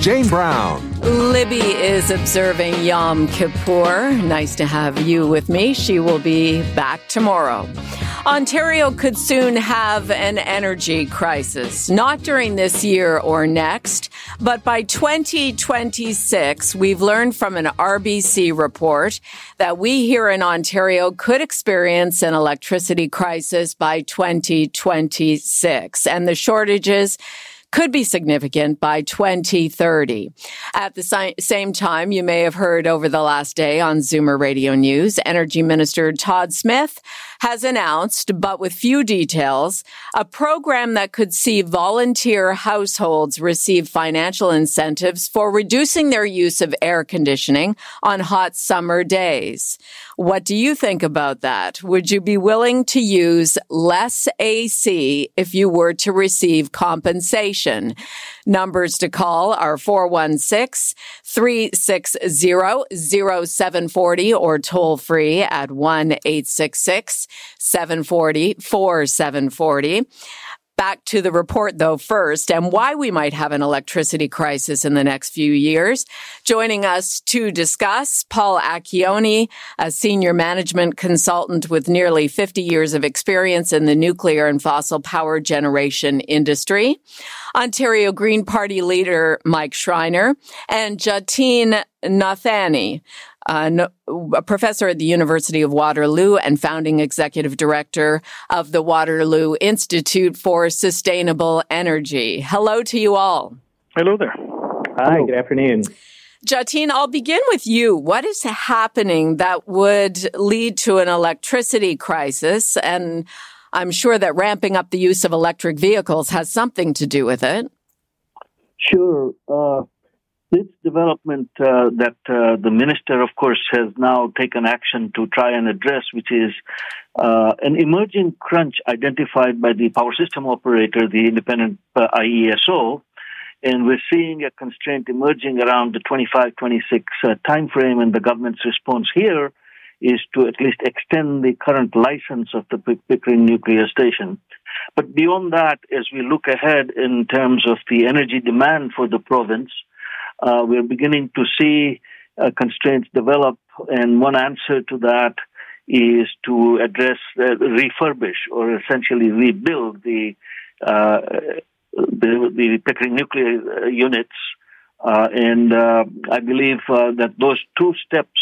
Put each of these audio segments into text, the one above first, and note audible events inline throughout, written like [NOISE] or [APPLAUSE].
Jane Brown. Libby is observing Yom Kippur. Nice to have you with me. She will be back tomorrow. Ontario could soon have an energy crisis, not during this year or next, but by 2026, we've learned from an RBC report that we here in Ontario could experience an electricity crisis by 2026. And the shortages could be significant by 2030. At the si- same time, you may have heard over the last day on Zoomer Radio News, Energy Minister Todd Smith has announced, but with few details, a program that could see volunteer households receive financial incentives for reducing their use of air conditioning on hot summer days. What do you think about that? Would you be willing to use less AC if you were to receive compensation? Numbers to call are 416 360 0740 or toll free at 1 866 740 4740. Back to the report though first and why we might have an electricity crisis in the next few years. Joining us to discuss, Paul Acchione, a senior management consultant with nearly 50 years of experience in the nuclear and fossil power generation industry. Ontario Green Party leader Mike Schreiner and Jatin Nathwani, uh, a professor at the University of Waterloo and founding executive director of the Waterloo Institute for Sustainable Energy. Hello to you all. Hello there. Hi, Hello. good afternoon. Jatin, I'll begin with you. What is happening that would lead to an electricity crisis? And I'm sure that ramping up the use of electric vehicles has something to do with it. Sure. Uh, this development uh, that uh, the minister, of course, has now taken action to try and address, which is uh, an emerging crunch identified by the power system operator, the independent uh, IESO, and we're seeing a constraint emerging around the 25-26 uh, timeframe, and the government's response here is to at least extend the current license of the Pickering nuclear station. But beyond that, as we look ahead in terms of the energy demand for the province, uh, we're beginning to see uh, constraints develop, and one answer to that is to address, uh, refurbish, or essentially rebuild the uh, the, the Pickering nuclear uh, units. And I believe that those two steps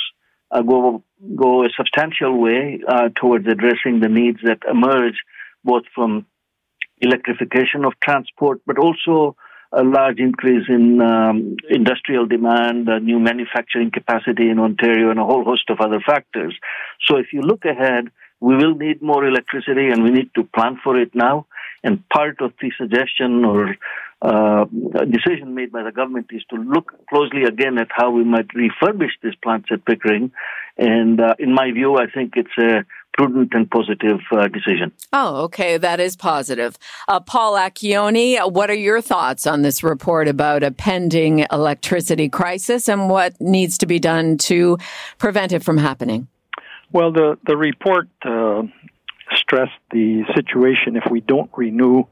go go a substantial way towards addressing the needs that emerge both from electrification of transport, but also a large increase in um, industrial demand, new manufacturing capacity in Ontario, and a whole host of other factors. So, if you look ahead, we will need more electricity and we need to plan for it now. And part of the suggestion or uh, decision made by the government is to look closely again at how we might refurbish these plants at Pickering. And uh, in my view, I think it's a prudent and positive uh, decision. Oh, okay. That is positive. Uh, Paul Acchione, what are your thoughts on this report about a pending electricity crisis and what needs to be done to prevent it from happening? Well, the, the report uh, stressed the situation if we don't renew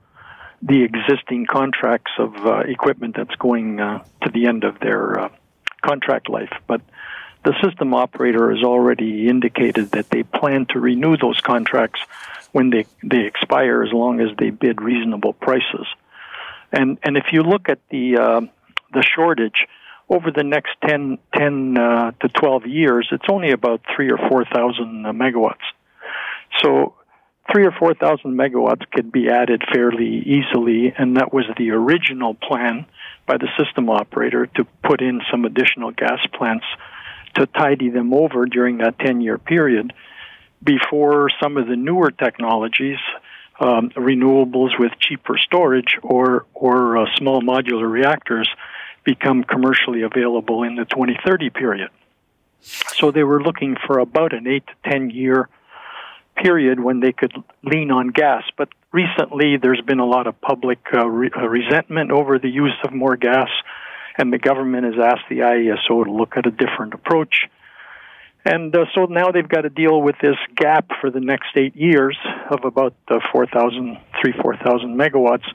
the existing contracts of uh, equipment that's going uh, to the end of their uh, contract life. But the system operator has already indicated that they plan to renew those contracts when they, they expire as long as they bid reasonable prices. And, and if you look at the, uh, the shortage, over the next 10, 10 uh, to 12 years, it's only about 3 or 4,000 uh, megawatts. So three or 4,000 megawatts could be added fairly easily, and that was the original plan by the system operator to put in some additional gas plants to tidy them over during that 10 year period before some of the newer technologies, um, renewables with cheaper storage or, or uh, small modular reactors, become commercially available in the 2030 period. So they were looking for about an 8 to 10 year period when they could lean on gas. But recently, there's been a lot of public uh, re- uh, resentment over the use of more gas, and the government has asked the IESO to look at a different approach. And uh, so now they've got to deal with this gap for the next eight years of about uh, 4,000, 3, 4,000 megawatts.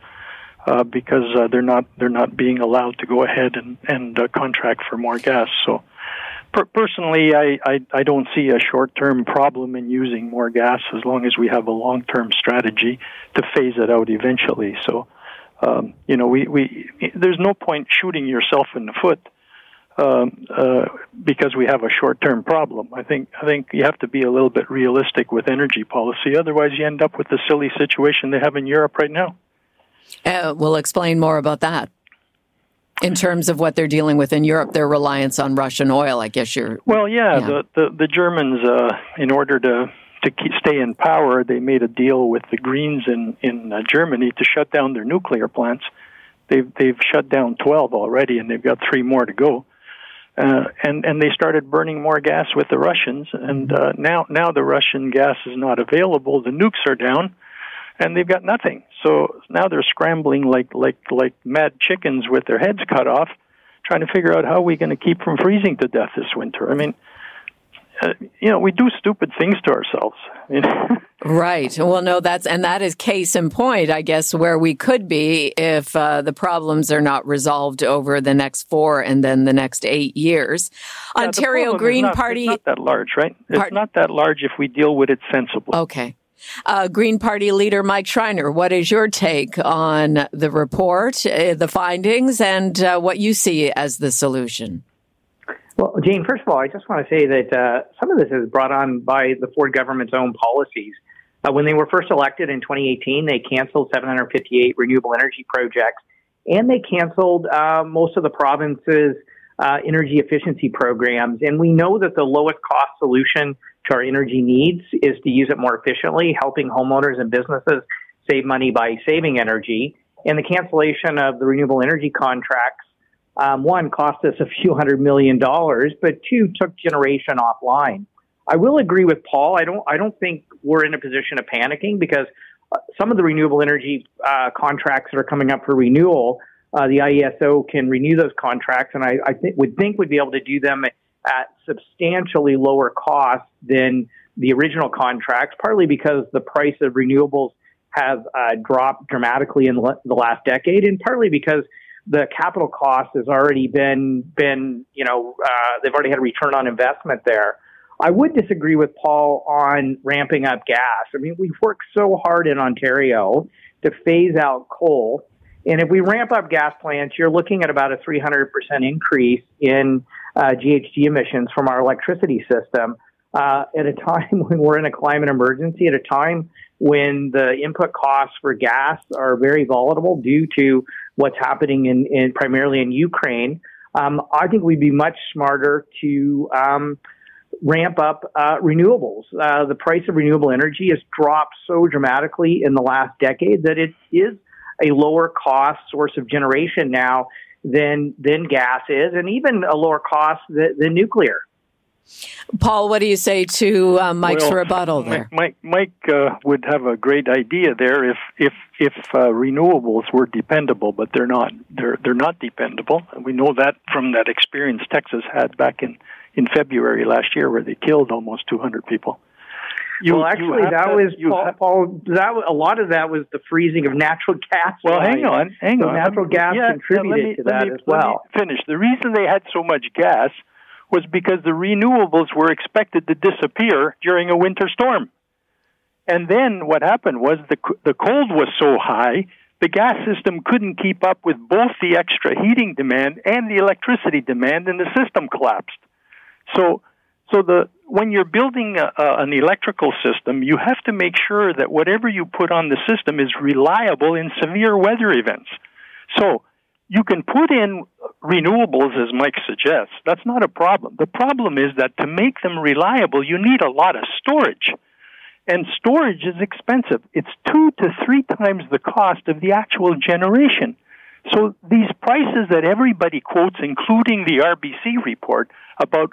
Uh, because uh, they're not they're not being allowed to go ahead and and uh, contract for more gas. So per- personally, I, I, I don't see a short term problem in using more gas as long as we have a long term strategy to phase it out eventually. So, um, you know, we, we there's no point shooting yourself in the foot. Um, uh, because we have a short-term problem. I think I think you have to be a little bit realistic with energy policy. Otherwise, you end up with the silly situation they have in Europe right now. Uh, we'll explain more about that in terms of what they're dealing with in Europe, their reliance on Russian oil. I guess you're. Well, yeah, yeah. The, the, the Germans, uh, in order to to keep, stay in power, they made a deal with the Greens in in uh, Germany to shut down their nuclear plants. They've they've shut down twelve already, and they've got three more to go. Uh, and and they started burning more gas with the Russians, and uh, now now the Russian gas is not available. The nukes are down, and they've got nothing. So now they're scrambling like like like mad chickens with their heads cut off, trying to figure out how we're going to keep from freezing to death this winter. I mean, uh, you know, we do stupid things to ourselves. [LAUGHS] right. Well, no, that's and that is case in point, I guess, where we could be if uh, the problems are not resolved over the next four and then the next eight years. Yeah, Ontario Green not, Party. It's not that large, right? It's Part- not that large if we deal with it sensibly. Okay. Uh, Green Party leader Mike Schreiner, what is your take on the report, uh, the findings, and uh, what you see as the solution? Well, Jane, first of all, I just want to say that uh, some of this is brought on by the Ford government's own policies. Uh, when they were first elected in 2018, they canceled 758 renewable energy projects, and they canceled uh, most of the province's energy efficiency programs. And we know that the lowest cost solution to our energy needs is to use it more efficiently, helping homeowners and businesses save money by saving energy. And the cancellation of the renewable energy contracts, um, one, cost us a few hundred million dollars, but two, took generation offline. I will agree with Paul. I don't. I don't think we're in a position of panicking because uh, some of the renewable energy uh, contracts that are coming up for renewal, uh, the IESO can renew those contracts, and I, I th- would think would be able to do them at substantially lower cost than the original contracts, partly because the price of renewables have uh, dropped dramatically in the last decade, and partly because the capital cost has already been been you know uh, they've already had a return on investment there. I would disagree with Paul on ramping up gas. I mean, we've worked so hard in Ontario to phase out coal. And if we ramp up gas plants, you're looking at about a 300% increase in uh, GHG emissions from our electricity system uh, at a [LAUGHS] time when we're in a climate emergency, at a time when the input costs for gas are very volatile due to what's happening in, in primarily in Ukraine. Um, I think we'd be much smarter to um, ramp up uh, renewables. Uh, the price of renewable energy has dropped so dramatically in the last decade that it is a lower cost source of generation now than than gas is, and even a lower cost than, than nuclear. Paul, what do you say to uh, Mike's well, rebuttal there? Mike, Mike uh, would have a great idea there if if if uh, renewables were dependable, but they're not. They're they're not dependable. We know that from that experience Texas had back in in February last year, where they killed almost 200 people. You, well, actually, that to, was Paul, have, Paul. That a lot of that was the freezing of natural gas. Well, hang on, hang so on. Natural gas yeah, contributed me, to that me, as well. finish. The reason they had so much gas was because the renewables were expected to disappear during a winter storm. And then what happened was the the cold was so high, the gas system couldn't keep up with both the extra heating demand and the electricity demand, and the system collapsed. So so the when you're building a, a, an electrical system, you have to make sure that whatever you put on the system is reliable in severe weather events. So you can put in renewables as Mike suggests. That's not a problem. The problem is that to make them reliable, you need a lot of storage. And storage is expensive. It's two to three times the cost of the actual generation. So these prices that everybody quotes, including the RBC report about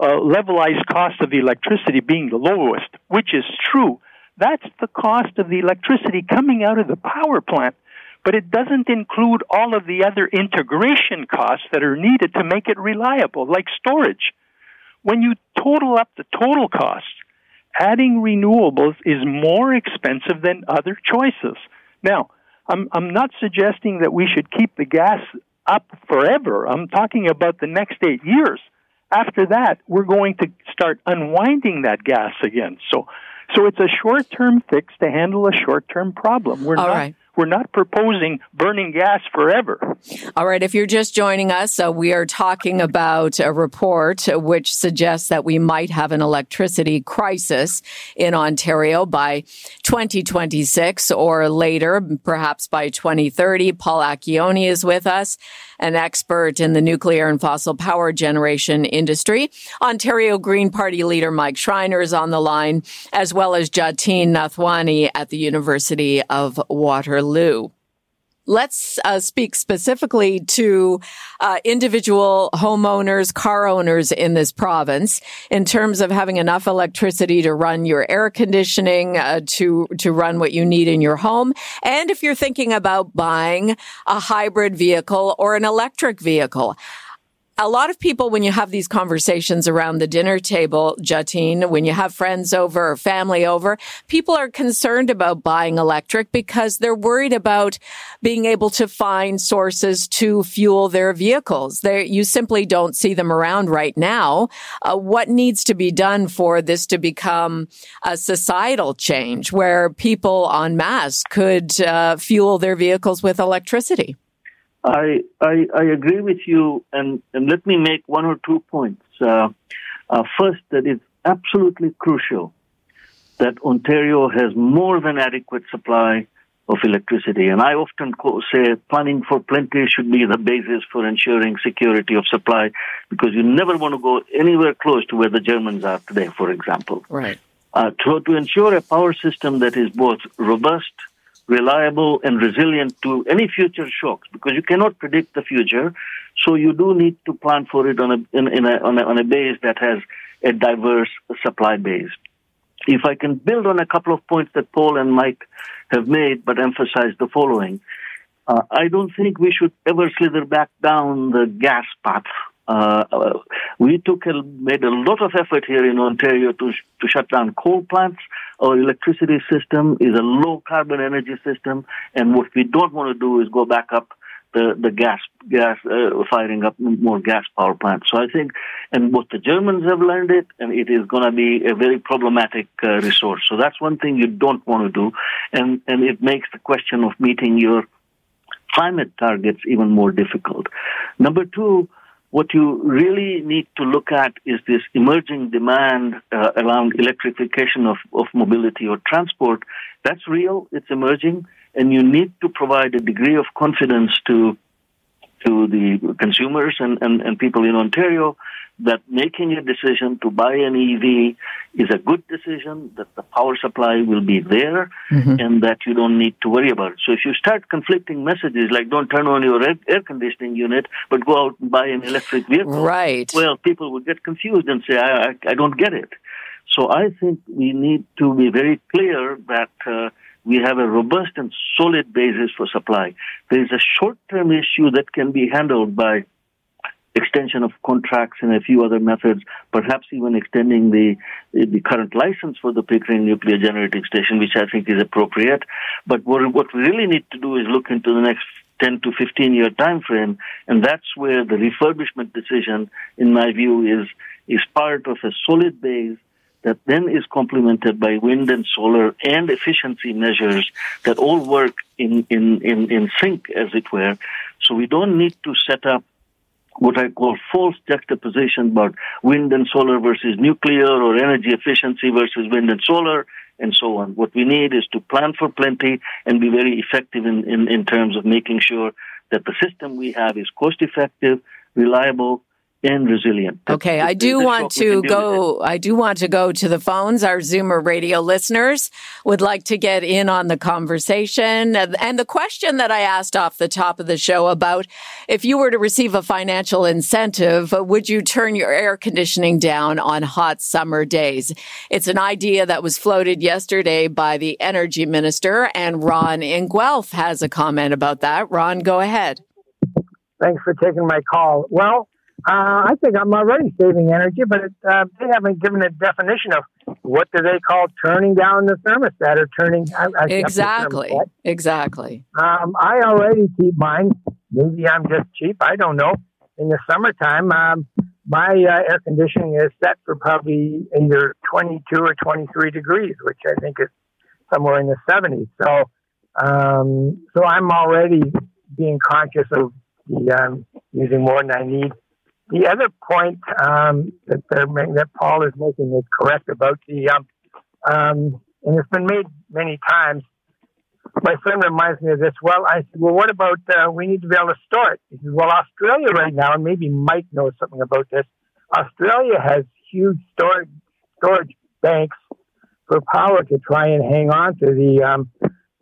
uh, levelized cost of electricity being the lowest, which is true, that's the cost of the electricity coming out of the power plant. But it doesn't include all of the other integration costs that are needed to make it reliable, like storage. When you total up the total costs, adding renewables is more expensive than other choices. Now, I'm, I'm not suggesting that we should keep the gas up forever. I'm talking about the next eight years. After that, we're going to start unwinding that gas again. So, so it's a short-term fix to handle a short-term problem. We're All not right. We're not proposing burning gas forever. All right, if you're just joining us, uh, we are talking about a report which suggests that we might have an electricity crisis in Ontario by 2026 or later, perhaps by 2030. Paul Acchione is with us, an expert in the nuclear and fossil power generation industry. Ontario Green Party leader Mike Schreiner is on the line, as well as Jatin Nathwani at the University of Waterloo. Let's uh, speak specifically to uh, individual homeowners, car owners in this province in terms of having enough electricity to run your air conditioning, uh, to to run what you need in your home, and if you're thinking about buying a hybrid vehicle or an electric vehicle a lot of people, when you have these conversations around the dinner table, Jatin, when you have friends over or family over, people are concerned about buying electric because they're worried about being able to find sources to fuel their vehicles. They, you simply don't see them around right now. Uh, what needs to be done for this to become a societal change where people en masse could uh, fuel their vehicles with electricity? I, I, I agree with you, and, and let me make one or two points. Uh, uh, first, that it's absolutely crucial that Ontario has more than adequate supply of electricity. And I often say planning for plenty should be the basis for ensuring security of supply because you never want to go anywhere close to where the Germans are today, for example. Right. Uh, to, to ensure a power system that is both robust, reliable and resilient to any future shocks because you cannot predict the future. So you do need to plan for it on a, in, in a, on a, on a base that has a diverse supply base. If I can build on a couple of points that Paul and Mike have made, but emphasize the following. Uh, I don't think we should ever slither back down the gas path. Uh, we took a, made a lot of effort here in Ontario to to shut down coal plants. Our electricity system is a low carbon energy system, and what we don't want to do is go back up the the gas gas uh, firing up more gas power plants. So I think, and what the Germans have learned it, and it is going to be a very problematic uh, resource. So that's one thing you don't want to do, and and it makes the question of meeting your climate targets even more difficult. Number two what you really need to look at is this emerging demand uh, around electrification of, of mobility or transport. That's real, it's emerging, and you need to provide a degree of confidence to to the consumers and, and, and people in Ontario that making a decision to buy an EV is a good decision, that the power supply will be there, mm-hmm. and that you don't need to worry about it. So if you start conflicting messages like don't turn on your air conditioning unit, but go out and buy an electric vehicle, right? Well, people will get confused and say, I, I, I don't get it. So I think we need to be very clear that uh, we have a robust and solid basis for supply. There is a short-term issue that can be handled by extension of contracts and a few other methods, perhaps even extending the the current license for the Pickering nuclear generating station, which I think is appropriate. But what, what we really need to do is look into the next 10 to 15 year time frame, and that's where the refurbishment decision, in my view, is is part of a solid base that then is complemented by wind and solar and efficiency measures that all work in, in, in, in sync, as it were. So we don't need to set up what I call false juxtaposition about wind and solar versus nuclear or energy efficiency versus wind and solar and so on. What we need is to plan for plenty and be very effective in, in, in terms of making sure that the system we have is cost effective, reliable, and resilient. Okay, I do want to go. I do want to go to the phones. Our Zoomer radio listeners would like to get in on the conversation. And the question that I asked off the top of the show about if you were to receive a financial incentive, would you turn your air conditioning down on hot summer days? It's an idea that was floated yesterday by the energy minister, and Ron in Guelph has a comment about that. Ron, go ahead. Thanks for taking my call. Well, uh, I think I'm already saving energy, but it, uh, they haven't given a definition of what do they call turning down the thermostat or turning. I, I exactly, exactly. Um, I already keep mine. Maybe I'm just cheap. I don't know. In the summertime, um, my uh, air conditioning is set for probably either 22 or 23 degrees, which I think is somewhere in the 70s. So, um, so I'm already being conscious of the um, using more than I need the other point um, that that Paul is making is correct about the, um, um, and it's been made many times. My friend reminds me of this. Well, I said, well, what about uh, we need to be able to store it? He says, well, Australia right now, and maybe Mike knows something about this. Australia has huge storage storage banks for power to try and hang on to the um,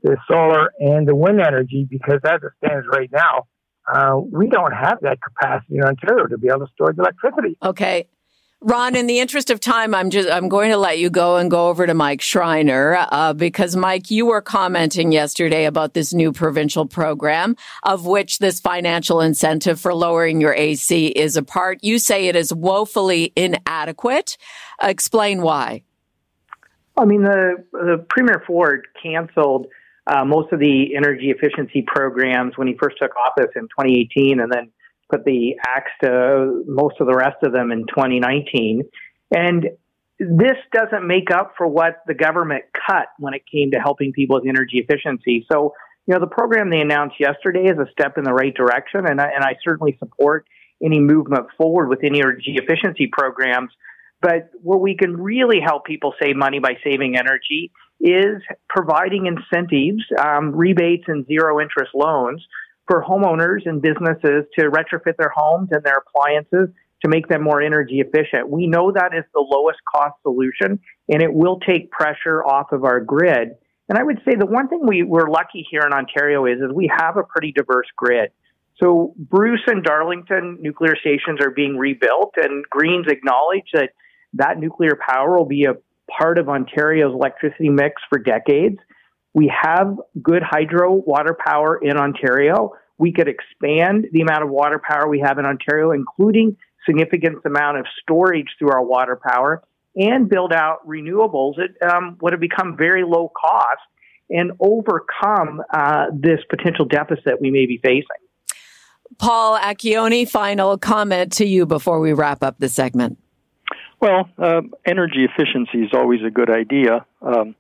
the solar and the wind energy because as it stands right now, uh, we don't have that capacity in Ontario to be able to store the electricity. Okay. Ron, in the interest of time, I'm just I'm going to let you go and go over to Mike Schreiner uh, because Mike, you were commenting yesterday about this new provincial program of which this financial incentive for lowering your AC is a part. You say it is woefully inadequate. Explain why. I mean, the the Premier Ford canceled uh, most of the energy efficiency programs when he first took office in 2018 and then put the axe to most of the rest of them in 2019. And this doesn't make up for what the government cut when it came to helping people with energy efficiency. So, you know, the program they announced yesterday is a step in the right direction, and I, and I certainly support any movement forward with energy efficiency programs. But where we can really help people save money by saving energy is providing incentives, um, rebates, and zero interest loans for homeowners and businesses to retrofit their homes and their appliances to make them more energy efficient. We know that is the lowest cost solution and it will take pressure off of our grid. And I would say the one thing we, we're lucky here in Ontario is, is we have a pretty diverse grid. So Bruce and Darlington nuclear stations are being rebuilt and Greens acknowledge that that nuclear power will be a part of Ontario's electricity mix for decades. We have good hydro water power in Ontario. We could expand the amount of water power we have in Ontario, including significant amount of storage through our water power, and build out renewables. It um, would have become very low cost and overcome uh, this potential deficit we may be facing. Paul Acchione, final comment to you before we wrap up the segment. Well, uh, energy efficiency is always a good idea. Um,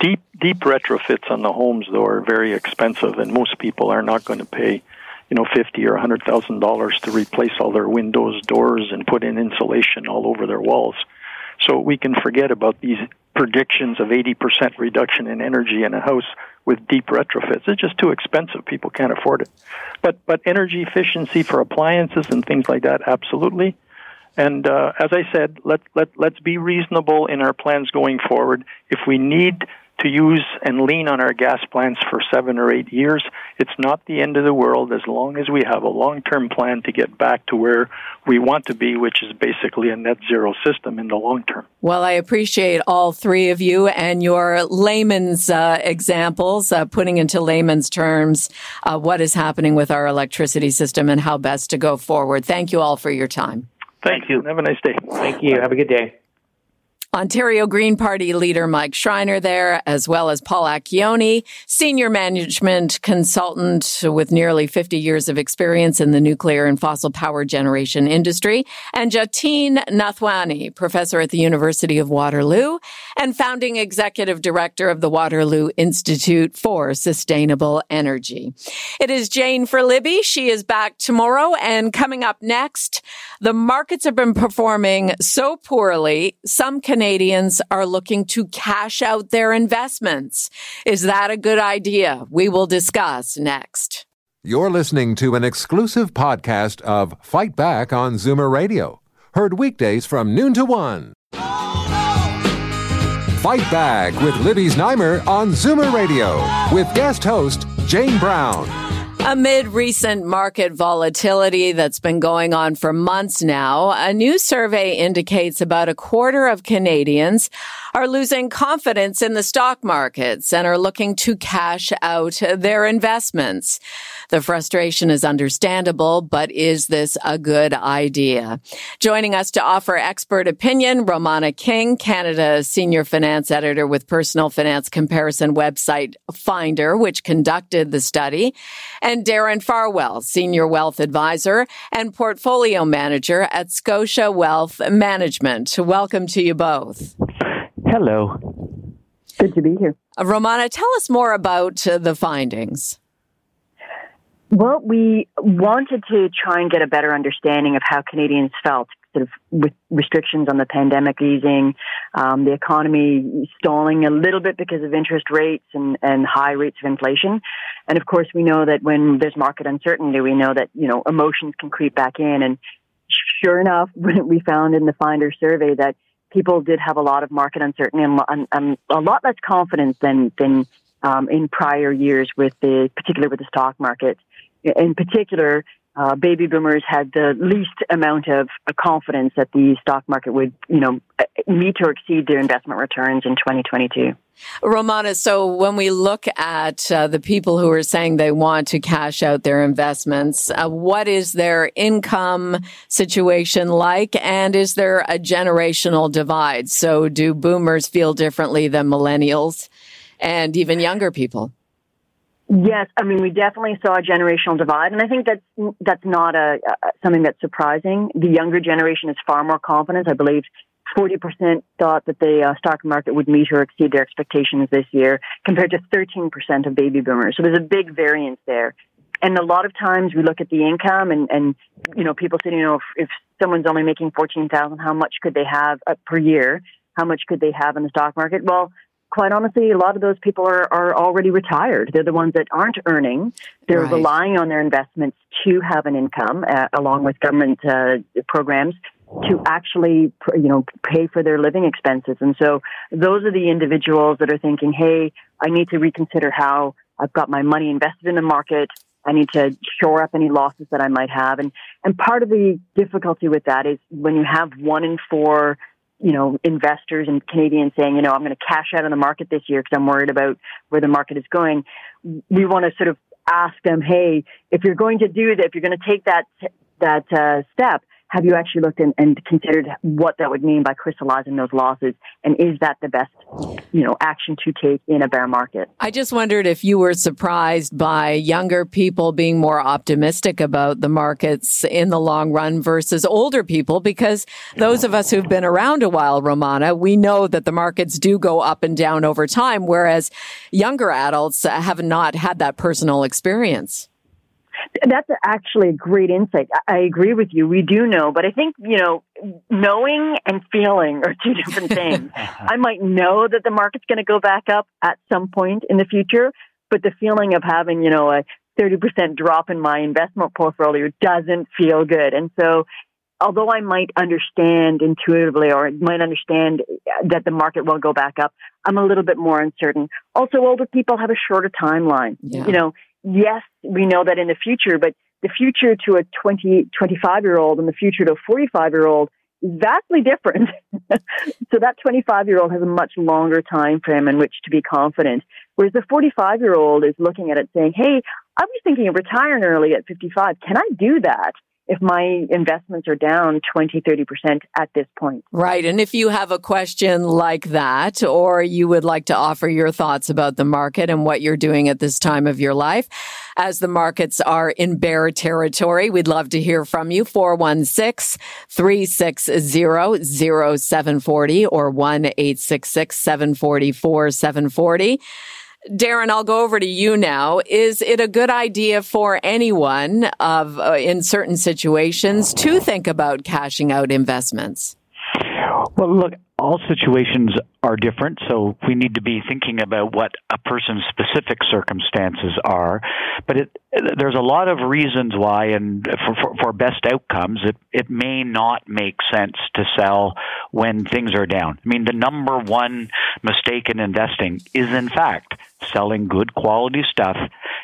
deep deep retrofits on the homes though are very expensive, and most people are not going to pay, you know, fifty or hundred thousand dollars to replace all their windows, doors, and put in insulation all over their walls. So we can forget about these predictions of 80% reduction in energy in a house with deep retrofits. It's just too expensive. People can't afford it. But but energy efficiency for appliances and things like that, absolutely. And uh, as I said, let, let, let's be reasonable in our plans going forward. If we need to use and lean on our gas plants for seven or eight years, it's not the end of the world as long as we have a long term plan to get back to where we want to be, which is basically a net zero system in the long term. Well, I appreciate all three of you and your layman's uh, examples, uh, putting into layman's terms uh, what is happening with our electricity system and how best to go forward. Thank you all for your time. Thank you. Have a nice day. Thank you. Have a good day. Ontario Green Party leader Mike Schreiner there, as well as Paul Acchione, senior management consultant with nearly 50 years of experience in the nuclear and fossil power generation industry, and Jatin Nathwani, professor at the University of Waterloo and founding executive director of the Waterloo Institute for Sustainable Energy. It is Jane for Libby. She is back tomorrow and coming up next, the markets have been performing so poorly, some Canadians Canadians are looking to cash out their investments. Is that a good idea? We will discuss next. You're listening to an exclusive podcast of Fight Back on Zoomer Radio, heard weekdays from noon to one. Fight Back with Libby Znaimer on Zoomer Radio with guest host Jane Brown. Amid recent market volatility that's been going on for months now, a new survey indicates about a quarter of Canadians are losing confidence in the stock markets and are looking to cash out their investments. The frustration is understandable, but is this a good idea? Joining us to offer expert opinion, Romana King, Canada's senior finance editor with personal finance comparison website Finder, which conducted the study, and Darren Farwell, senior wealth advisor and portfolio manager at Scotia Wealth Management. Welcome to you both. Hello. Good to be here. Romana, tell us more about uh, the findings. Well, we wanted to try and get a better understanding of how Canadians felt, sort of with restrictions on the pandemic easing, um, the economy stalling a little bit because of interest rates and, and high rates of inflation. And of course, we know that when there's market uncertainty, we know that, you know, emotions can creep back in. And sure enough, [LAUGHS] we found in the Finder survey that people did have a lot of market uncertainty and, and, a lot less confidence than than um, in prior years with the particularly with the stock market. In particular, uh, baby boomers had the least amount of confidence that the stock market would, you know, meet or exceed their investment returns in 2022. Romana, so when we look at uh, the people who are saying they want to cash out their investments, uh, what is their income situation like? And is there a generational divide? So do boomers feel differently than millennials and even younger people? Yes, I mean we definitely saw a generational divide, and I think that's that's not a, a something that's surprising. The younger generation is far more confident. I believe 40% thought that the uh, stock market would meet or exceed their expectations this year, compared to 13% of baby boomers. So there's a big variance there. And a lot of times we look at the income and, and you know, people say, you know, if, if someone's only making 14,000, how much could they have uh, per year? How much could they have in the stock market? Well, quite honestly, a lot of those people are, are already retired. They're the ones that aren't earning. They're right. relying on their investments to have an income, uh, along with government uh, programs to actually, you know, pay for their living expenses. And so those are the individuals that are thinking, hey, I need to reconsider how I've got my money invested in the market. I need to shore up any losses that I might have. And, and part of the difficulty with that is when you have one in four, you know, investors and Canadians saying, you know, I'm going to cash out of the market this year because I'm worried about where the market is going. We want to sort of ask them, hey, if you're going to do that, if you're going to take that, that uh, step, have you actually looked in, and considered what that would mean by crystallizing those losses? And is that the best, you know, action to take in a bear market? I just wondered if you were surprised by younger people being more optimistic about the markets in the long run versus older people, because those of us who've been around a while, Romana, we know that the markets do go up and down over time, whereas younger adults have not had that personal experience. That's actually a great insight. I agree with you. We do know, but I think, you know, knowing and feeling are two different [LAUGHS] things. Uh-huh. I might know that the market's going to go back up at some point in the future, but the feeling of having, you know, a 30% drop in my investment portfolio doesn't feel good. And so, although I might understand intuitively or might understand that the market will go back up, I'm a little bit more uncertain. Also, older people have a shorter timeline. Yeah. You know, yes, we know that in the future, but the future to a 20, 25 year old and the future to a 45 year old is vastly different. [LAUGHS] so that 25 year old has a much longer time frame in which to be confident. Whereas the 45 year old is looking at it saying, Hey, I was thinking of retiring early at 55. Can I do that? If my investments are down 20, 30% at this point. Right. And if you have a question like that, or you would like to offer your thoughts about the market and what you're doing at this time of your life, as the markets are in bear territory, we'd love to hear from you. 416 360 0740 or 1 866 744 740. Darren, I'll go over to you now. Is it a good idea for anyone of uh, in certain situations to think about cashing out investments? Well, look, all situations are different, so we need to be thinking about what a person's specific circumstances are. But it, there's a lot of reasons why, and for, for, for, best outcomes, it, it may not make sense to sell when things are down. I mean, the number one mistake in investing is, in fact, selling good quality stuff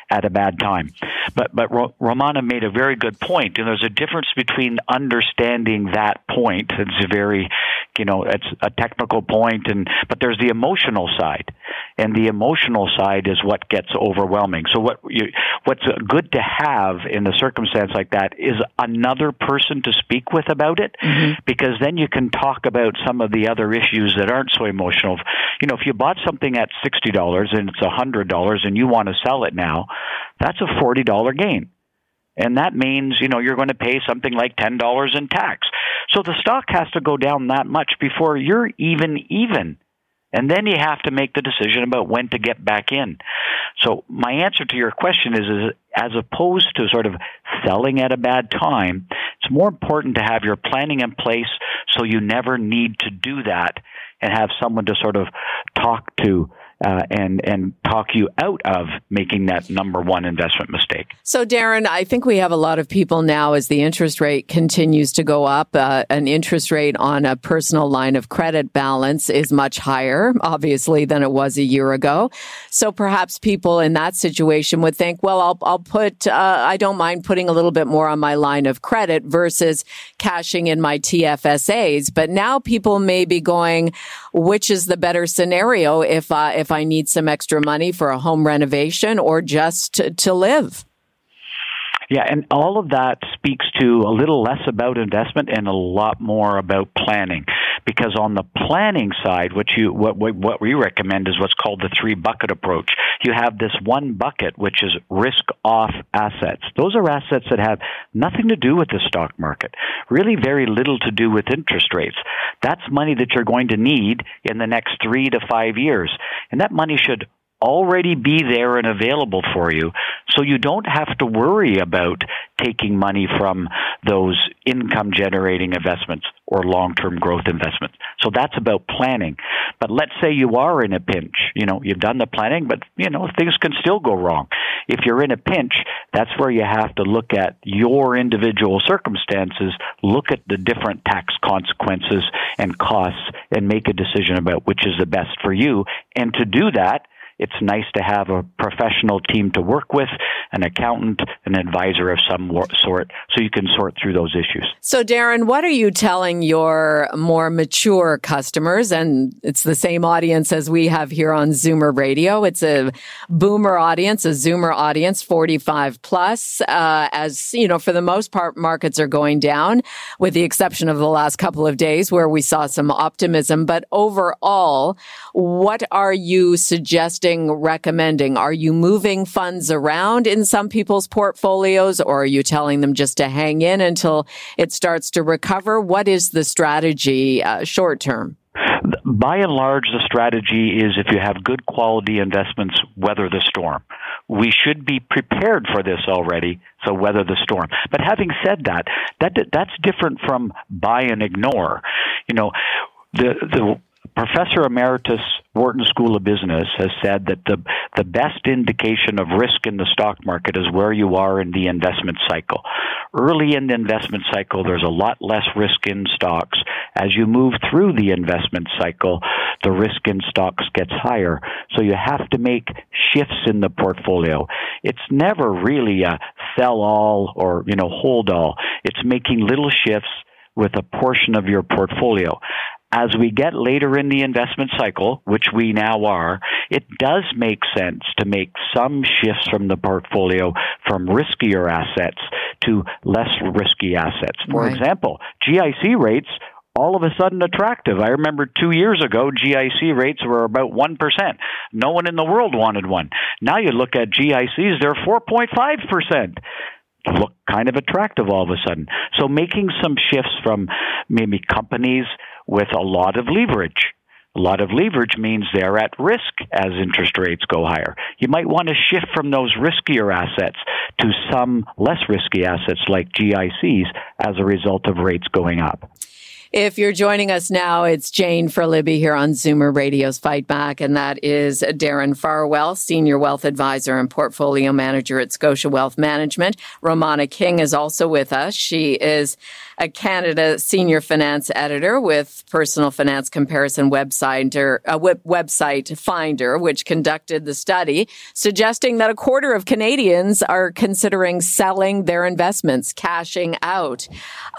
at a bad time. But but Romana made a very good point, and there's a difference between understanding that point. It's a very, you know, it's a technical point, and but there's the emotional side, and the emotional side is what gets overwhelming. So what you what's good to have in a circumstance like that is another person to speak with about it, mm-hmm. because then you can talk about some of the other issues that aren't so emotional. You know, if you bought something at sixty dollars and it's a hundred dollars and you want to sell it now, that's a forty dollar gain. And that means, you know, you're going to pay something like $10 in tax. So the stock has to go down that much before you're even even. And then you have to make the decision about when to get back in. So my answer to your question is, is as opposed to sort of selling at a bad time, it's more important to have your planning in place so you never need to do that and have someone to sort of talk to uh, and and talk you out of making that number one investment mistake. So, Darren, I think we have a lot of people now as the interest rate continues to go up. Uh, an interest rate on a personal line of credit balance is much higher, obviously, than it was a year ago. So, perhaps people in that situation would think, well, I'll I'll put uh, I don't mind putting a little bit more on my line of credit versus cashing in my TFSAs. But now people may be going, which is the better scenario if uh, if I need some extra money for a home renovation or just to, to live. Yeah, and all of that speaks to a little less about investment and a lot more about planning. Because on the planning side, what you what what we recommend is what's called the three bucket approach. You have this one bucket which is risk off assets. Those are assets that have nothing to do with the stock market. Really very little to do with interest rates. That's money that you're going to need in the next 3 to 5 years. And that money should already be there and available for you. So you don't have to worry about taking money from those income generating investments or long term growth investments. So that's about planning. But let's say you are in a pinch. You know, you've done the planning, but you know, things can still go wrong. If you're in a pinch, that's where you have to look at your individual circumstances, look at the different tax consequences and costs and make a decision about which is the best for you. And to do that, it's nice to have a professional team to work with, an accountant, an advisor of some sort, so you can sort through those issues. So, Darren, what are you telling your more mature customers? And it's the same audience as we have here on Zoomer Radio. It's a boomer audience, a Zoomer audience, 45 plus. Uh, as you know, for the most part, markets are going down, with the exception of the last couple of days where we saw some optimism. But overall, what are you suggesting? Recommending? Are you moving funds around in some people's portfolios or are you telling them just to hang in until it starts to recover? What is the strategy uh, short term? By and large, the strategy is if you have good quality investments, weather the storm. We should be prepared for this already, so weather the storm. But having said that, that that's different from buy and ignore. You know, the the Professor Emeritus Wharton School of Business has said that the, the best indication of risk in the stock market is where you are in the investment cycle. Early in the investment cycle, there's a lot less risk in stocks. As you move through the investment cycle, the risk in stocks gets higher. So you have to make shifts in the portfolio. It's never really a sell all or, you know, hold all. It's making little shifts with a portion of your portfolio as we get later in the investment cycle, which we now are, it does make sense to make some shifts from the portfolio from riskier assets to less risky assets. For right. example, GIC rates all of a sudden attractive. I remember two years ago, GIC rates were about 1%. No one in the world wanted one. Now you look at GICs, they're 4.5% look kind of attractive all of a sudden. So making some shifts from maybe companies with a lot of leverage. A lot of leverage means they're at risk as interest rates go higher. You might want to shift from those riskier assets to some less risky assets like GICs as a result of rates going up. If you're joining us now, it's Jane for Libby here on Zoomer Radio's Fight Back, and that is Darren Farwell, Senior Wealth Advisor and Portfolio Manager at Scotia Wealth Management. Romana King is also with us. She is a Canada Senior Finance Editor with Personal Finance Comparison website, or, a website Finder, which conducted the study suggesting that a quarter of Canadians are considering selling their investments, cashing out.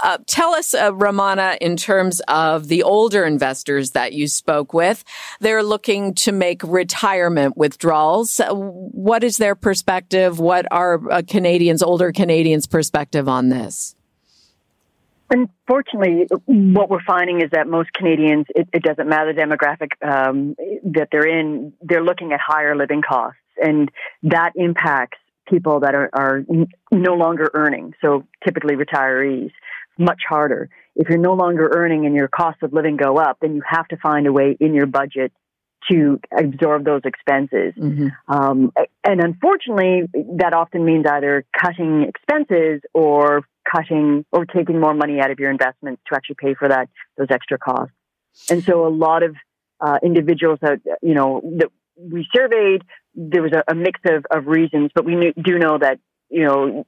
Uh, tell us, uh, Romana, in terms of the older investors that you spoke with, they're looking to make retirement withdrawals. What is their perspective? What are uh, Canadians, older Canadians' perspective on this? Unfortunately, what we're finding is that most Canadians, it, it doesn't matter the demographic um, that they're in, they're looking at higher living costs, and that impacts people that are, are no longer earning. So typically retirees, much harder. If you're no longer earning and your costs of living go up, then you have to find a way in your budget to absorb those expenses. Mm-hmm. Um, and unfortunately, that often means either cutting expenses or cutting or taking more money out of your investments to actually pay for that those extra costs. And so, a lot of uh, individuals that you know that we surveyed, there was a, a mix of, of reasons, but we do know that you know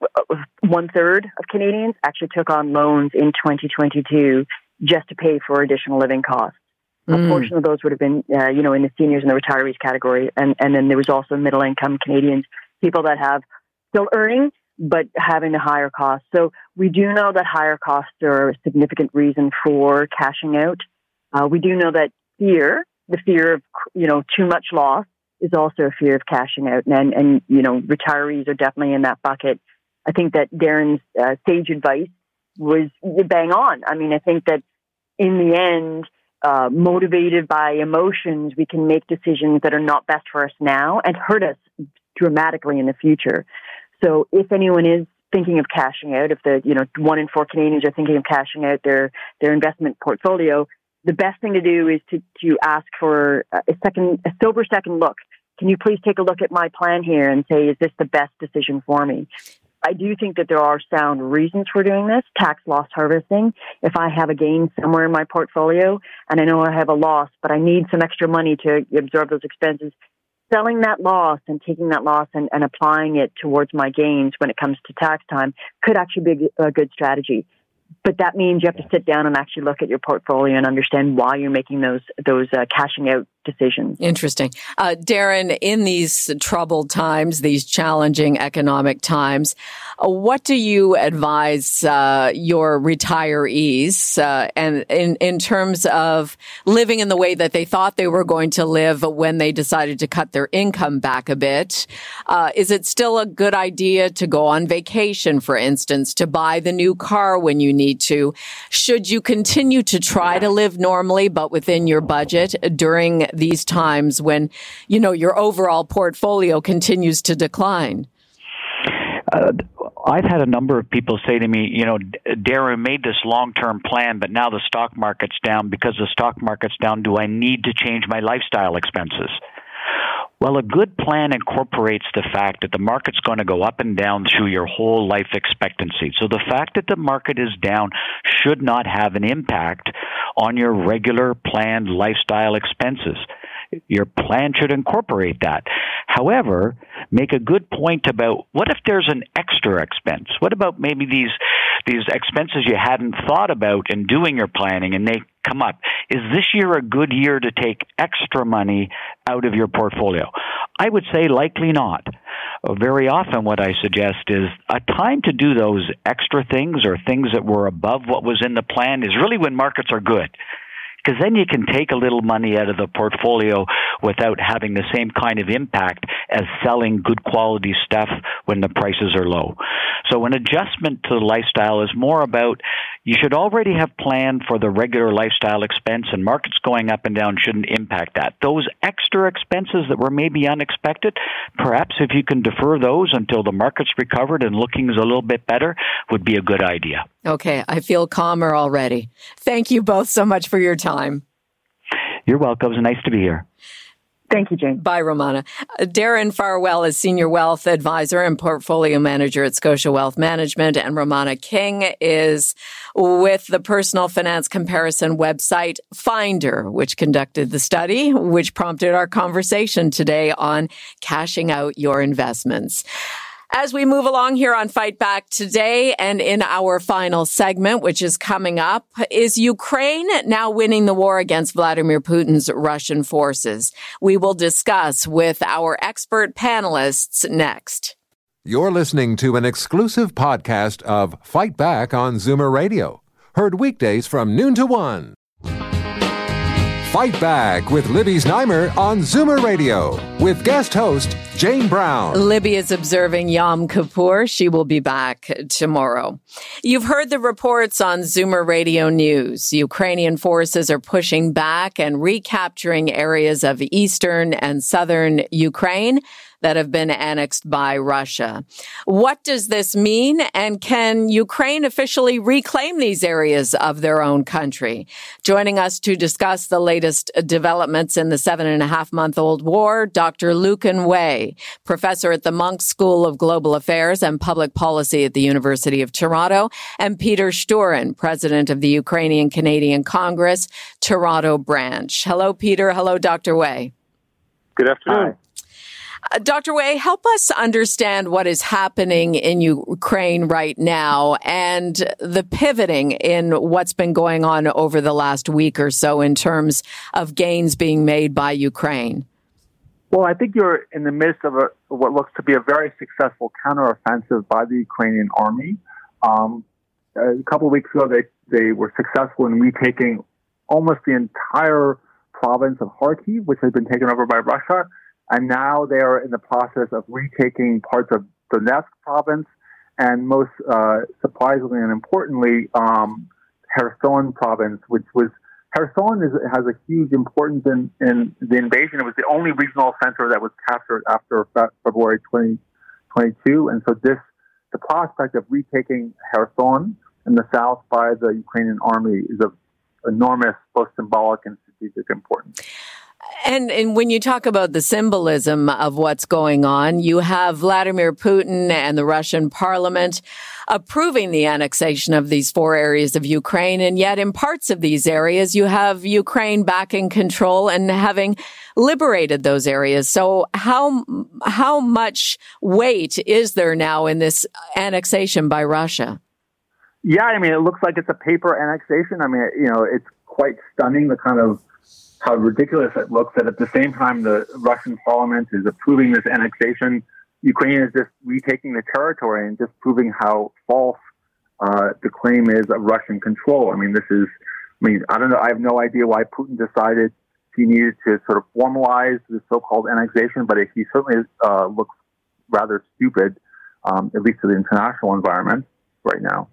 one third of Canadians actually took on loans in 2022 just to pay for additional living costs. Mm. A portion of those would have been, uh, you know, in the seniors and the retirees category, and and then there was also middle income Canadians, people that have still earning but having the higher costs. So we do know that higher costs are a significant reason for cashing out. Uh, we do know that fear, the fear of you know too much loss, is also a fear of cashing out, and and you know retirees are definitely in that bucket. I think that Darren's uh, sage advice was bang on. I mean, I think that in the end, uh, motivated by emotions, we can make decisions that are not best for us now and hurt us dramatically in the future. So if anyone is thinking of cashing out, if the you know one in four Canadians are thinking of cashing out their their investment portfolio, the best thing to do is to to ask for a second a sober second look. Can you please take a look at my plan here and say, is this the best decision for me? I do think that there are sound reasons for doing this. Tax loss harvesting. If I have a gain somewhere in my portfolio and I know I have a loss, but I need some extra money to absorb those expenses, selling that loss and taking that loss and, and applying it towards my gains when it comes to tax time could actually be a good strategy. But that means you have to sit down and actually look at your portfolio and understand why you're making those those uh, cashing out decisions. Interesting, uh, Darren. In these troubled times, these challenging economic times, uh, what do you advise uh, your retirees, uh, and in in terms of living in the way that they thought they were going to live when they decided to cut their income back a bit? Uh, is it still a good idea to go on vacation, for instance, to buy the new car when you need to? Should you continue to try to live normally, but within your budget during these times when, you know, your overall portfolio continues to decline? Uh, I've had a number of people say to me, you know, Darren made this long term plan, but now the stock market's down. Because the stock market's down, do I need to change my lifestyle expenses? Well, a good plan incorporates the fact that the market's going to go up and down through your whole life expectancy. So the fact that the market is down should not have an impact on your regular planned lifestyle expenses. Your plan should incorporate that. However, make a good point about what if there's an extra expense? What about maybe these these expenses you hadn't thought about in doing your planning and they come up? Is this year a good year to take extra money out of your portfolio? I would say likely not. Very often, what I suggest is a time to do those extra things or things that were above what was in the plan is really when markets are good because then you can take a little money out of the portfolio without having the same kind of impact as selling good quality stuff when the prices are low. So an adjustment to the lifestyle is more about you should already have planned for the regular lifestyle expense and markets going up and down shouldn't impact that. Those extra expenses that were maybe unexpected, perhaps if you can defer those until the market's recovered and looking is a little bit better would be a good idea. Okay, I feel calmer already. Thank you both so much for your time. You're welcome. It's nice to be here. Thank you, Jane. Bye, Romana. Uh, Darren Farwell is Senior Wealth Advisor and Portfolio Manager at Scotia Wealth Management, and Romana King is with the personal finance comparison website Finder, which conducted the study, which prompted our conversation today on cashing out your investments. As we move along here on Fight Back today and in our final segment, which is coming up, is Ukraine now winning the war against Vladimir Putin's Russian forces? We will discuss with our expert panelists next. You're listening to an exclusive podcast of Fight Back on Zoomer Radio, heard weekdays from noon to one. Fight Back with Libby Znaimer on Zoomer Radio with guest host Jane Brown. Libby is observing Yom Kippur. She will be back tomorrow. You've heard the reports on Zoomer Radio News. Ukrainian forces are pushing back and recapturing areas of eastern and southern Ukraine that have been annexed by Russia. What does this mean? And can Ukraine officially reclaim these areas of their own country? Joining us to discuss the latest developments in the seven and a half month old war, Dr. Lucan Way, professor at the Munk School of Global Affairs and Public Policy at the University of Toronto, and Peter Shturyn, president of the Ukrainian Canadian Congress, Toronto branch. Hello, Peter. Hello, Dr. Way. Good afternoon. Hi. Uh, Dr. Way, help us understand what is happening in Ukraine right now and the pivoting in what's been going on over the last week or so in terms of gains being made by Ukraine. Well, I think you're in the midst of a, what looks to be a very successful counteroffensive by the Ukrainian army. Um, a couple of weeks ago, they, they were successful in retaking almost the entire province of Kharkiv, which had been taken over by Russia and now they are in the process of retaking parts of Donetsk province, and most uh, surprisingly and importantly, um, Kherson province, which was Kherson is, has a huge importance in, in the invasion. It was the only regional center that was captured after February 2022, and so this the prospect of retaking Kherson in the south by the Ukrainian army is of enormous, both symbolic and strategic importance. And, and when you talk about the symbolism of what's going on, you have Vladimir Putin and the Russian parliament approving the annexation of these four areas of Ukraine. And yet in parts of these areas, you have Ukraine back in control and having liberated those areas. So how, how much weight is there now in this annexation by Russia? Yeah, I mean, it looks like it's a paper annexation. I mean, you know, it's quite stunning the kind of how ridiculous it looks that at the same time the Russian parliament is approving this annexation, Ukraine is just retaking the territory and just proving how false uh, the claim is of Russian control. I mean, this is, I mean, I don't know, I have no idea why Putin decided he needed to sort of formalize the so-called annexation, but he certainly uh, looks rather stupid, um, at least to the international environment right now.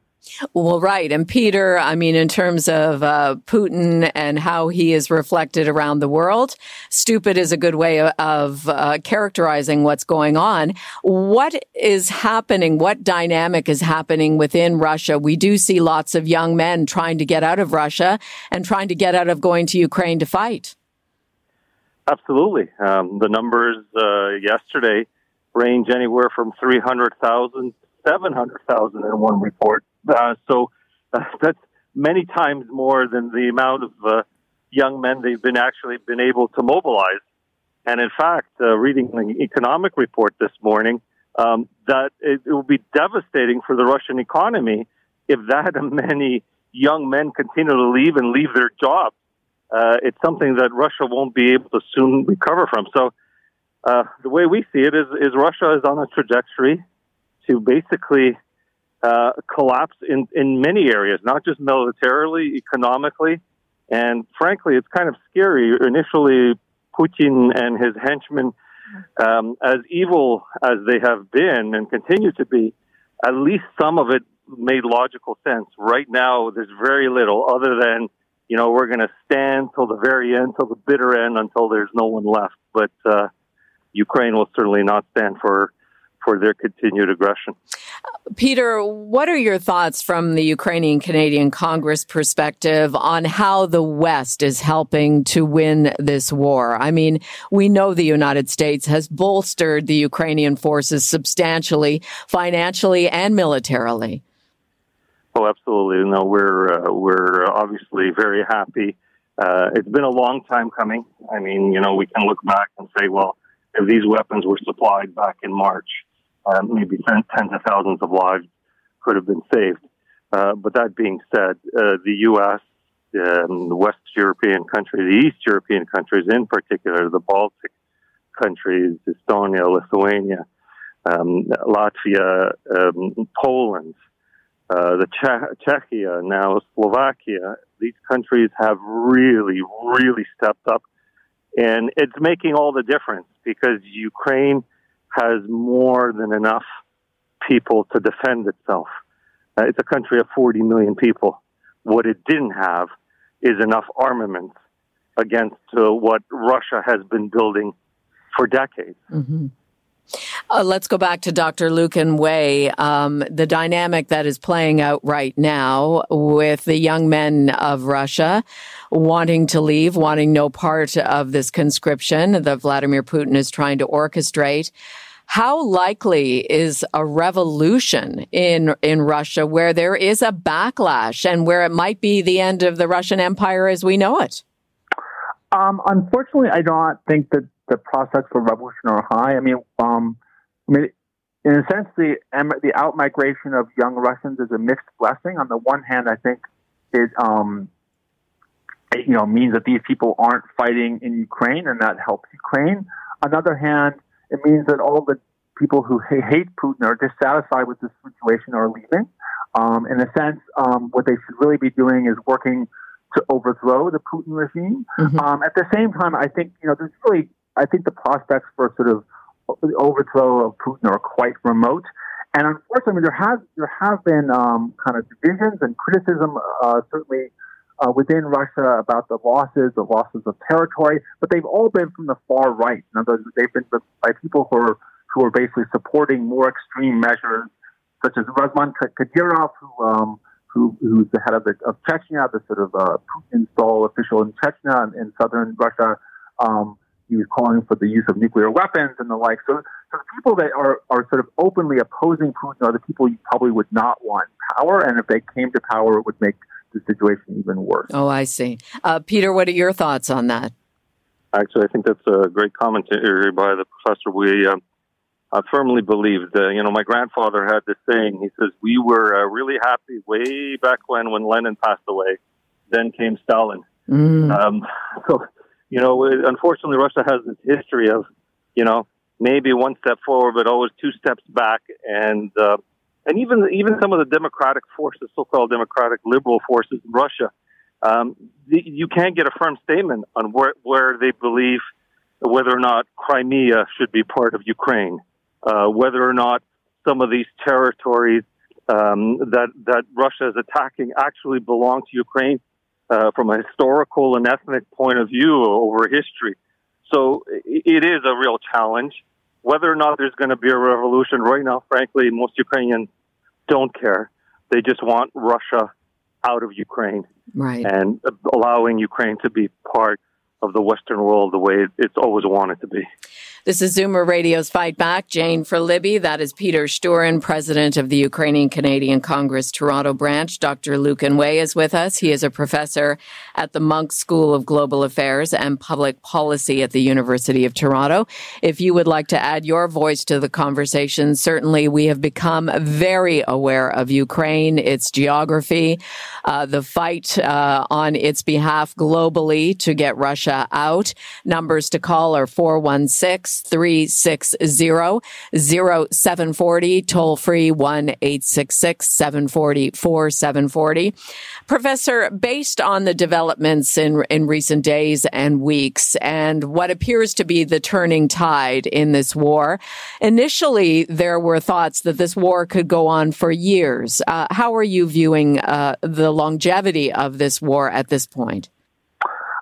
Well, right. And Peter, I mean, in terms of uh, Putin and how he is reflected around the world, stupid is a good way of uh, characterizing what's going on. What is happening? What dynamic is happening within Russia? We do see lots of young men trying to get out of Russia and trying to get out of going to Ukraine to fight. Absolutely. Um, the numbers uh, yesterday range anywhere from 300,000 700,000 in one report. Uh, so uh, [LAUGHS] that's many times more than the amount of uh, young men they've been actually been able to mobilize. And in fact, uh, reading the economic report this morning, um, that it, it will be devastating for the Russian economy if that [LAUGHS] many young men continue to leave and leave their jobs. Uh, it's something that Russia won't be able to soon recover from. So, uh, the way we see it is, is Russia is on a trajectory to basically uh, collapse in, in many areas, not just militarily, economically. And frankly, it's kind of scary. Initially, Putin and his henchmen, um, as evil as they have been and continue to be, at least some of it made logical sense. Right now, there's very little other than, you know, we're going to stand till the very end, till the bitter end, until there's no one left. But uh, Ukraine will certainly not stand for for their continued aggression. Peter, what are your thoughts from the Ukrainian Canadian Congress perspective on how the West is helping to win this war? I mean, we know the United States has bolstered the Ukrainian forces substantially, financially and militarily. Oh, absolutely. No, we're uh, we're obviously very happy. Uh, it's been a long time coming. I mean, you know, we can look back and say, well, if these weapons were supplied back in March, um, maybe tens, of thousands of lives could have been saved. Uh, but that being said, uh, the U.S., um, the West European countries, the East European countries in particular, the Baltic countries, Estonia, Lithuania, um, Latvia, um, Poland, uh, the che- Czechia, now Slovakia, these countries have really, really stepped up. And it's making all the difference because Ukraine has more than enough people to defend itself. Uh, it's a country of 40 million people. What it didn't have is enough armaments against uh, what Russia has been building for decades. Mm-hmm. Uh, let's go back to Dr. Lucan Way. Um, the dynamic that is playing out right now with the young men of Russia wanting to leave, wanting no part of this conscription that Vladimir Putin is trying to orchestrate. How likely is a revolution in in Russia where there is a backlash and where it might be the end of the Russian Empire as we know it? Um, unfortunately, I don't think that the prospects for revolution are high. I mean, um, mean, in a sense, the the outmigration of young Russians is a mixed blessing. On the one hand, I think it, um, it you know means that these people aren't fighting in Ukraine, and that helps Ukraine. On the other hand, it means that all the people who hate Putin are dissatisfied with the situation are leaving. Um, in a sense, um, what they should really be doing is working to overthrow the Putin regime. Mm-hmm. Um, at the same time, I think you know there's really I think the prospects for sort of overthrow of Putin are quite remote. And unfortunately, there has there have been um, kind of divisions and criticism, uh, certainly uh, within Russia, about the losses, the losses of territory. But they've all been from the far right. In other words, they've been by people who are who are basically supporting more extreme measures, such as Ramzan Kadyrov, who um, who who's the head of the of Chechnya, the sort of uh, Putin-style official in Chechnya in, in southern Russia. Um, he was calling for the use of nuclear weapons and the like. So, so the people that are, are sort of openly opposing Putin are the people you probably would not want power. And if they came to power, it would make the situation even worse. Oh, I see. Uh, Peter, what are your thoughts on that? Actually, I think that's a great commentary by the professor. We um, I firmly believe that, you know, my grandfather had this saying. He says, We were uh, really happy way back when, when Lenin passed away. Then came Stalin. Mm. Um, [LAUGHS] so you know, unfortunately, Russia has this history of, you know, maybe one step forward, but always two steps back. And, uh, and even, even some of the democratic forces, so-called democratic liberal forces in Russia, um, you can't get a firm statement on where, where they believe whether or not Crimea should be part of Ukraine, uh, whether or not some of these territories um, that that Russia is attacking actually belong to Ukraine uh, from a historical and ethnic point of view over history. So it is a real challenge. Whether or not there's going to be a revolution right now, frankly, most Ukrainians don't care. They just want Russia out of Ukraine right. and allowing Ukraine to be part of the Western world the way it's always wanted to be. This is Zoomer Radio's Fight Back. Jane for Libby. That is Peter Shturyn, president of the Ukrainian Canadian Congress Toronto branch. Dr. Lucan Way is with us. He is a professor at the Munk School of Global Affairs and Public Policy at the University of Toronto. If you would like to add your voice to the conversation, certainly we have become very aware of Ukraine, its geography, uh, the fight uh, on its behalf globally to get Russia out. Numbers to call are 416 360 0740, toll free 1 866 740 4740. Professor, based on the developments in, in recent days and weeks and what appears to be the turning tide in this war, initially there were thoughts that this war could go on for years. Uh, how are you viewing uh, the longevity of this war at this point?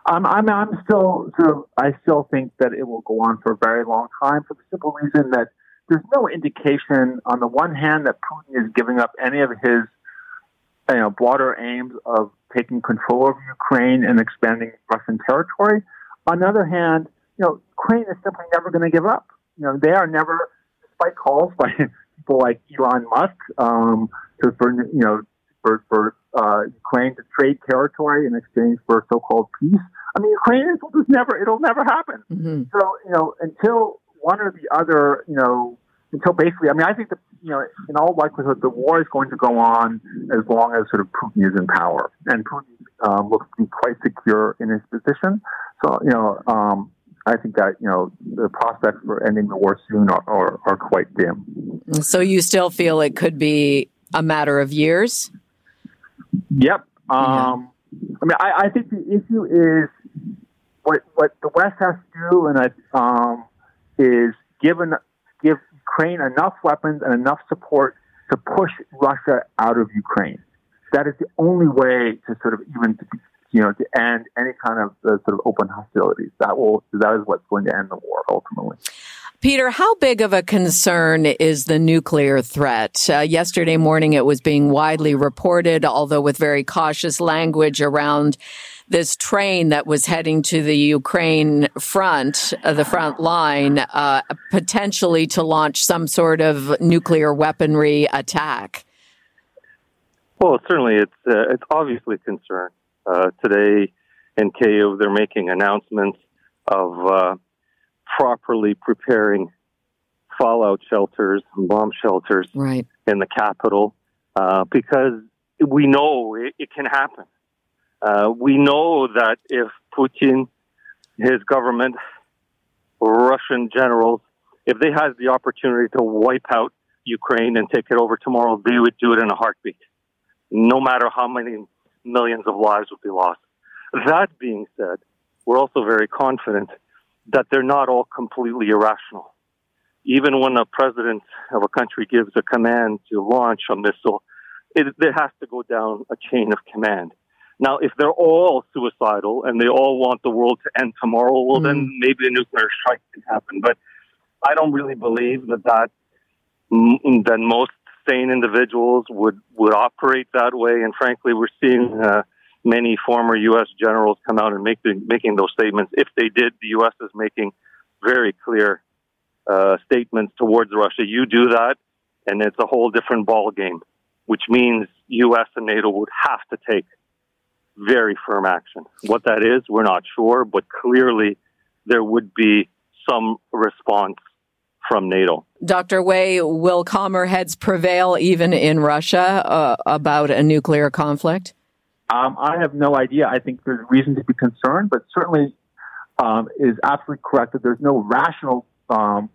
I'm, I'm, I'm still sort of, I still think that it will go on for a very long time for the simple reason that there's no indication on the one hand that Putin is giving up any of his you know broader aims of taking control of Ukraine and expanding Russian territory. On the other hand, you know, Ukraine is simply never going to give up. You know, they are never, despite calls by [LAUGHS] people like Elon Musk um, to, for you know for for uh, Ukraine to trade territory in exchange for so-called peace. I mean, Ukrainians will just never, it'll never happen. Mm-hmm. So, you know, until one or the other, you know, until basically, I mean, I think that, you know, in all likelihood, the war is going to go on as long as sort of Putin is in power. And Putin um, looks to be quite secure in his position. So, you know, um, I think that, you know, the prospects for ending the war soon are, are, are quite dim. So you still feel it could be a matter of years? Yep. Um, yeah. I mean, I, I think the issue is what what the West has to do, and I, um, is given give Ukraine enough weapons and enough support to push Russia out of Ukraine. That is the only way to sort of even to, you know to end any kind of uh, sort of open hostilities. That will that is what's going to end the war ultimately. Peter, how big of a concern is the nuclear threat? Uh, yesterday morning, it was being widely reported, although with very cautious language around this train that was heading to the Ukraine front, uh, the front line, uh, potentially to launch some sort of nuclear weaponry attack. Well, certainly, it's uh, it's obviously a concern. Uh, today in Kyiv, they're making announcements of uh, properly preparing fallout shelters bomb shelters right. in the capital uh, because we know it, it can happen. Uh, we know that if Putin, his government, Russian generals, if they had the opportunity to wipe out Ukraine and take it over tomorrow, they would do it in a heartbeat, no matter how many millions of lives would be lost. That being said, we're also very confident that they're not all completely irrational. Even when a president of a country gives a command to launch a missile, it, it has to go down a chain of command. Now, if they're all suicidal and they all want the world to end tomorrow, well, mm. then maybe a nuclear strike can happen. But I don't really believe that that that most sane individuals would would operate that way. And frankly, we're seeing uh, many former U.S. generals come out and make the, making those statements. If they did, the U.S. is making very clear uh, statements towards Russia. You do that, and it's a whole different ball game, which means U.S. and NATO would have to take very firm action. What that is, we're not sure, but clearly there would be some response from NATO. Dr. Way, will calmer heads prevail even in Russia uh, about a nuclear conflict? Um, I have no idea. I think there's reason to be concerned, but certainly um, is absolutely correct that there's no rational um,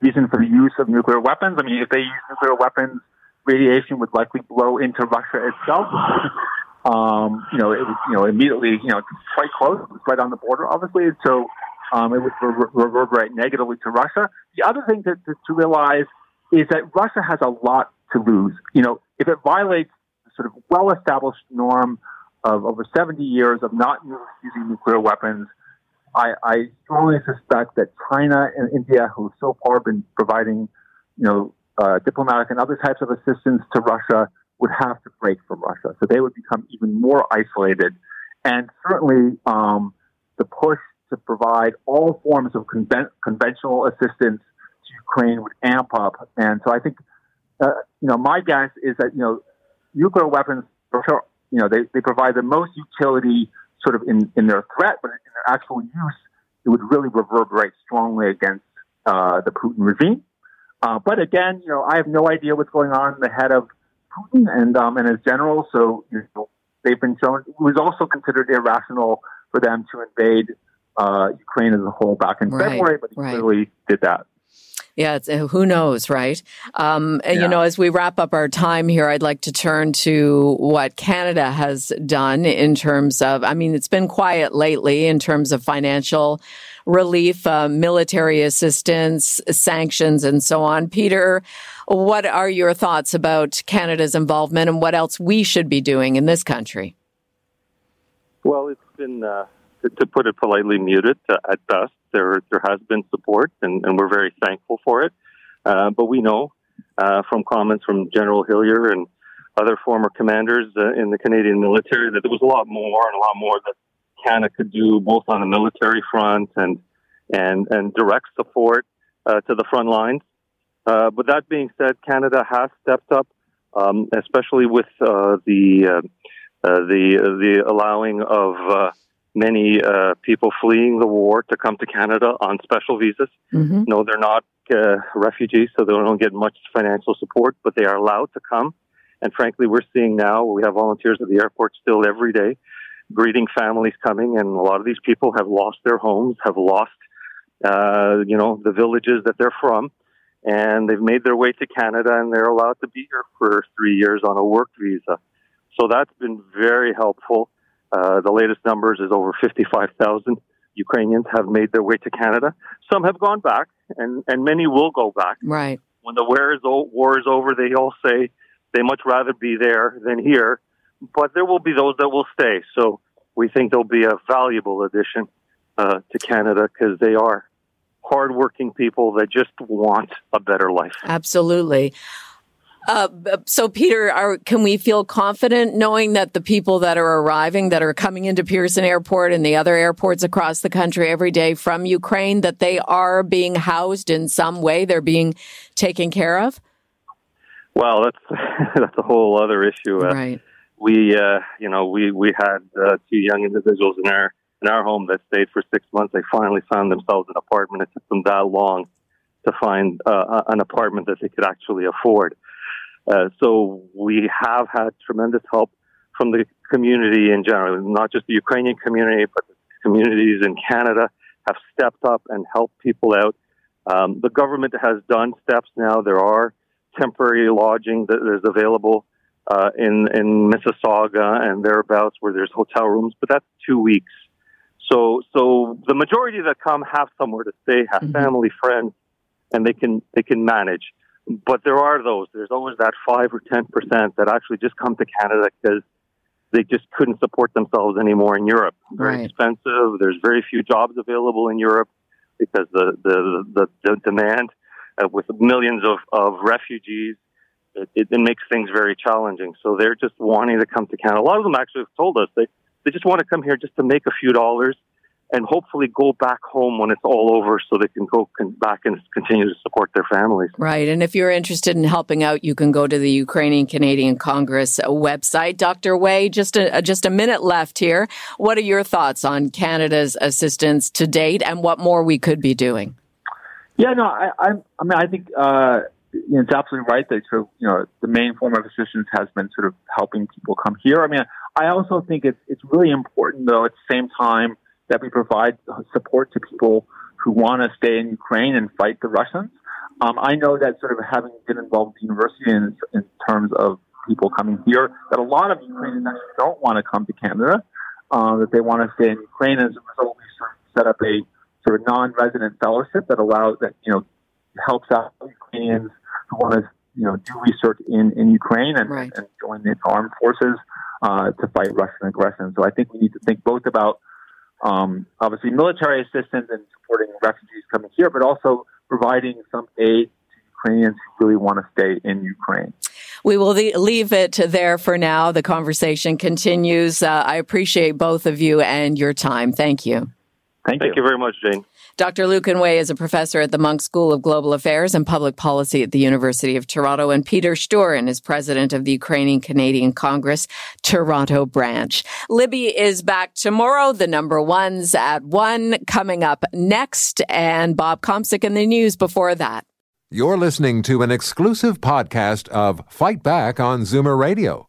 reason for the use of nuclear weapons. I mean, if they use nuclear weapons, radiation would likely blow into Russia itself. [LAUGHS] um, you know, it would, you know, immediately, you know, quite close, right on the border, obviously. So um, it would reverberate negatively to Russia. The other thing to, to, to realize is that Russia has a lot to lose. You know, if it violates sort of well-established norm of over 70 years of not using nuclear weapons. I, I strongly suspect that China and India, who have so far been providing, you know, uh, diplomatic and other types of assistance to Russia, would have to break from Russia. So they would become even more isolated. And certainly, um, the push to provide all forms of conven- conventional assistance to Ukraine would amp up. And so I think, uh, you know, my guess is that, you know, nuclear weapons, you know, they, they provide the most utility sort of in, in their threat, but in their actual use, it would really reverberate strongly against uh, the Putin regime. Uh, but again, you know, I have no idea what's going on in the head of Putin and um, and his generals. So you know, they've been shown. It was also considered irrational for them to invade uh, Ukraine as a whole back in right, February, but he right. clearly did that. Yeah, uh, who knows, right? Um, and, yeah. you know, as we wrap up our time here, I'd like to turn to what Canada has done in terms of, I mean, it's been quiet lately in terms of financial relief, uh, military assistance, sanctions, and so on. Peter, what are your thoughts about Canada's involvement and what else we should be doing in this country? Well, it's been, uh, to put it politely, muted uh, at best there there has been support, and, and we're very thankful for it. Uh, but we know uh, from comments from General Hillier and other former commanders uh, in the Canadian military that there was a lot more and a lot more that Canada could do, both on the military front and and and direct support uh, to the front lines. Uh, but that being said, Canada has stepped up, um, especially with uh, the the the allowing of many people fleeing the war to come to Canada on special visas. Mm-hmm. No, they're not refugees, so they don't get much financial support, but they are allowed to come. And frankly, we're seeing now we have volunteers at the airport still every day greeting families coming, and a lot of these people have lost their homes, have lost, uh, you know, the villages that they're from, and they've made their way to Canada, and they're allowed to be here for three years on a work visa. So that's been very helpful. Uh, the latest numbers is over 55,000 Ukrainians have made their way to Canada. Some have gone back, and, and many will go back. Right. When the war is, war is over, they all say they much rather be there than here but there will be those that will stay. So we think they'll be a valuable addition uh, to Canada because they are hardworking people that just want a better life. Absolutely. Uh, so, Peter, are, can we feel confident knowing that the people that are arriving, that are coming into Pearson Airport and the other airports across the country every day from Ukraine, that they are being housed in some way? They're being taken care of. Well, that's [LAUGHS] that's a whole other issue. Uh, right we, uh, you know, we we had uh, two young individuals in our in our home that stayed for six months. They finally found themselves an apartment. It took them that long to find uh, an apartment that they could actually afford. Uh, so we have had tremendous help from the community in general, not just the Ukrainian community, but communities in Canada have stepped up and helped people out. Um, the government has done steps now. There are temporary lodging that is available uh, in in Mississauga and thereabouts where there's hotel rooms, but that's two weeks. So so the majority that come have somewhere to stay, have mm-hmm. family, friends, and they can they can manage. But there are those. There's always that five or ten percent that actually just come to Canada because they just couldn't support themselves anymore in Europe. Very right. expensive. There's very few jobs available in Europe because the the the, the demand uh, with millions of, of refugees it, it, it makes things very challenging. So they're just wanting to come to Canada. A lot of them actually have told us they, they just want to come here just to make a few dollars and hopefully go back home when it's all over so they can go con- back and continue to support their families. Right. And if you're interested in helping out, you can go to the Ukrainian Canadian Congress website. Dr. Way, just a, just a minute left here. What are your thoughts on Canada's assistance to date and what more we could be doing? Yeah, no, I, I, I mean, I think, uh, you know, it's absolutely right that sort of, you know, the main form of assistance has been sort of helping people come here. I mean, I also think it's, it's really important, though, at the same time that we provide support to people who want to stay in Ukraine and fight the Russians. Um, I know that sort of having been involved with the university in, in terms of people coming here, that a lot of Ukrainians actually don't want to come to Canada, uh, that they want to stay in Ukraine. As a result, we sort of set up a sort of non-resident fellowship that allows that you know helps out Ukrainians who want to you know do research in in Ukraine and, right. and join the armed forces uh, to fight Russian aggression. So I think we need to think both about um, obviously military assistance and supporting refugees coming here, but also providing some aid to Ukrainians who really want to stay in Ukraine. We will leave it there for now. The conversation continues. Uh, I appreciate both of you and your time. Thank you. Thank, you. Thank you. you very much, Jane. Dr. Lucan Way is a professor at the Munk School of Global Affairs and Public Policy at the University of Toronto, and Peter Shturyn is president of the Ukrainian Canadian Congress Toronto branch. Libby is back tomorrow. The number ones at one coming up next, and Bob Komsic in the news before that. You're listening to an exclusive podcast of Fight Back on Zoomer Radio